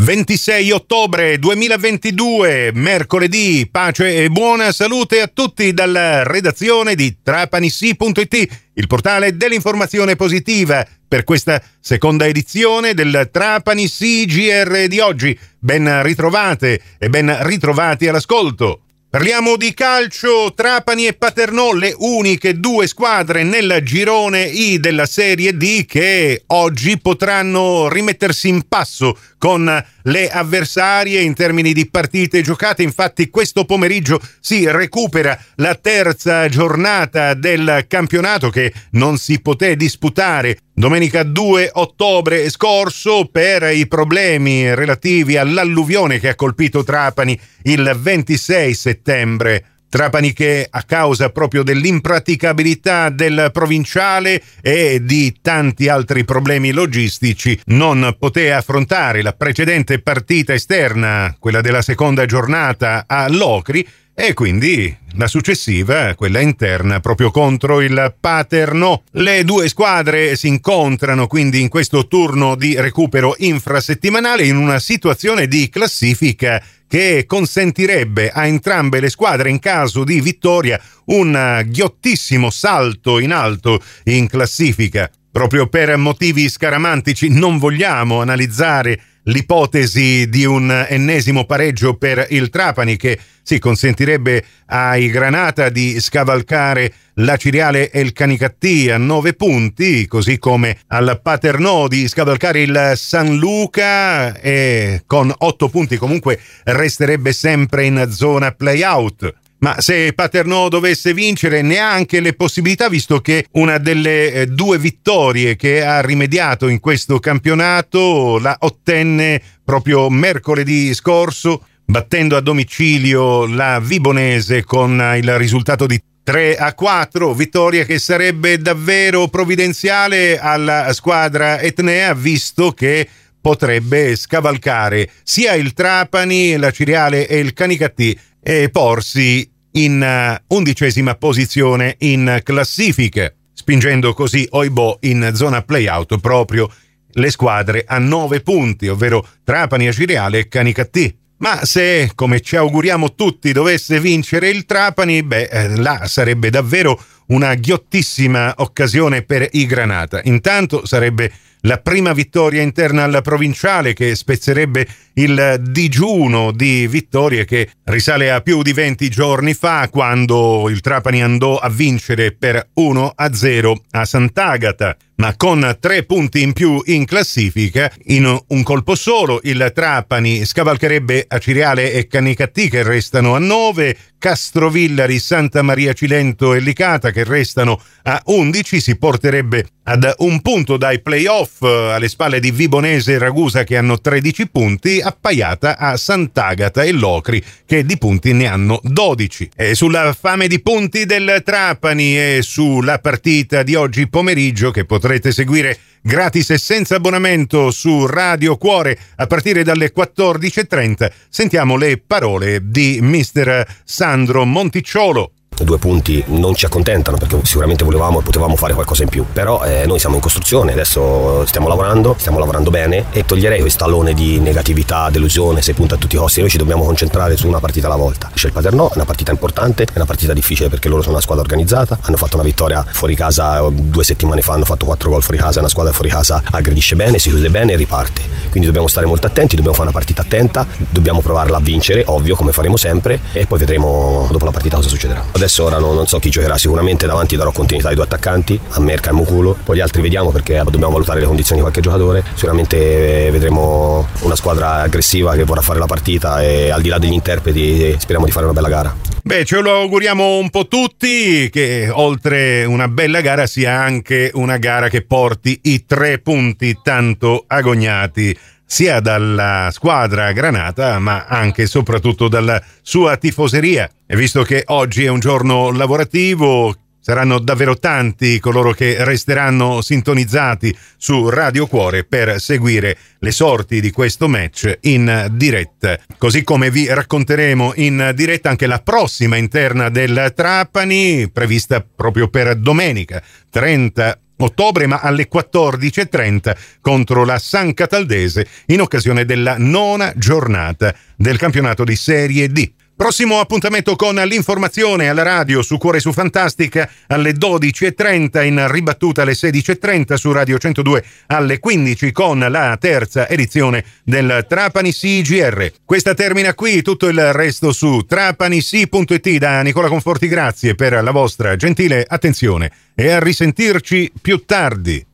26 ottobre 2022, mercoledì, pace e buona salute a tutti dalla redazione di trapanissi.it, il portale dell'informazione positiva per questa seconda edizione del Trapani CGR di oggi. Ben ritrovate e ben ritrovati all'ascolto. Parliamo di calcio, Trapani e Paternò, le uniche due squadre nel girone I della Serie D che oggi potranno rimettersi in passo con le avversarie in termini di partite giocate. Infatti questo pomeriggio si recupera la terza giornata del campionato che non si poté disputare domenica 2 ottobre scorso per i problemi relativi all'alluvione che ha colpito Trapani il 26 settembre. Trapani che a causa proprio dell'impraticabilità del provinciale e di tanti altri problemi logistici non poté affrontare la precedente partita esterna, quella della seconda giornata a Locri, e quindi la successiva, quella interna, proprio contro il Paterno. Le due squadre si incontrano quindi in questo turno di recupero infrasettimanale in una situazione di classifica che consentirebbe a entrambe le squadre in caso di vittoria un ghiottissimo salto in alto in classifica. Proprio per motivi scaramantici non vogliamo analizzare l'ipotesi di un ennesimo pareggio per il Trapani che si consentirebbe ai Granata di scavalcare la Ciriale e il Canicattì a nove punti, così come al Paternò di scavalcare il San Luca e con otto punti comunque resterebbe sempre in zona play-out. Ma se Paternò dovesse vincere, neanche le possibilità, visto che una delle eh, due vittorie che ha rimediato in questo campionato la ottenne proprio mercoledì scorso, battendo a domicilio la Vibonese con il risultato di 3 a 4, vittoria che sarebbe davvero provvidenziale alla squadra etnea, visto che potrebbe scavalcare sia il Trapani, la Ciriale e il Canicattì e porsi in eh, undicesima posizione in classifica, spingendo così Oibo in zona playout proprio le squadre a nove punti, ovvero Trapani, Acireale e Canicattì. Ma se, come ci auguriamo tutti, dovesse vincere il Trapani, beh, eh, là sarebbe davvero una ghiottissima occasione per i Granata. Intanto sarebbe la prima vittoria interna alla provinciale che spezzerebbe il digiuno di vittorie che risale a più di 20 giorni fa quando il Trapani andò a vincere per 1 a 0 a Sant'Agata. Ma con tre punti in più in classifica, in un colpo solo il Trapani scavalcherebbe a Ciriale e Canicattì che restano a 9, Castrovillari, Santa Maria Cilento e Licata che restano a 11, si porterebbe ad un punto dai playoff alle spalle di Vibonese e Ragusa che hanno 13 punti, appaiata a Sant'Agata e Locri che di punti ne hanno 12. E sulla fame di punti del Trapani e sulla partita di oggi pomeriggio che potrete seguire gratis e senza abbonamento su Radio Cuore a partire dalle 14.30, sentiamo le parole di Mr. Sandro Monticciolo due punti non ci accontentano perché sicuramente volevamo e potevamo fare qualcosa in più. Però eh, noi siamo in costruzione adesso stiamo lavorando stiamo lavorando bene e toglierei questo tallone di negatività delusione se punta a tutti i costi. Noi ci dobbiamo concentrare su una partita alla volta. C'è il Paternò è una partita importante è una partita difficile perché loro sono una squadra organizzata hanno fatto una vittoria fuori casa due settimane fa hanno fatto quattro gol fuori casa è una squadra fuori casa aggredisce bene si chiude bene e riparte. Quindi dobbiamo stare molto attenti dobbiamo fare una partita attenta dobbiamo provarla a vincere ovvio come faremo sempre e poi vedremo dopo la partita cosa succederà. Adesso adesso ora non, non, so chi giocherà, sicuramente davanti darò continuità ai due attaccanti, a Merca e Muculo, poi gli altri vediamo perché dobbiamo valutare le condizioni di qualche giocatore, sicuramente vedremo una squadra aggressiva che vorrà fare la partita e al di là degli interpreti speriamo di fare una bella gara. Beh, ce lo auguriamo un po' tutti che oltre una bella gara sia anche una gara che porti i tre punti tanto agognati sia dalla squadra granata ma anche e soprattutto dalla sua tifoseria. E visto che oggi è un giorno lavorativo, saranno davvero tanti coloro che resteranno sintonizzati su Radio Cuore per seguire le sorti di questo match in diretta. Così come vi racconteremo in diretta anche la prossima interna del Trapani, prevista proprio per domenica 30 ottobre, ma alle 14.30 contro la San Cataldese in occasione della nona giornata del campionato di Serie D. Prossimo appuntamento con l'informazione alla radio su Cuore su Fantastica alle 12.30 in ribattuta alle 16.30 su Radio 102 alle 15 con la terza edizione del Trapani CGR. Questa termina qui, tutto il resto su trapanisi.it da Nicola Conforti, grazie per la vostra gentile attenzione e a risentirci più tardi.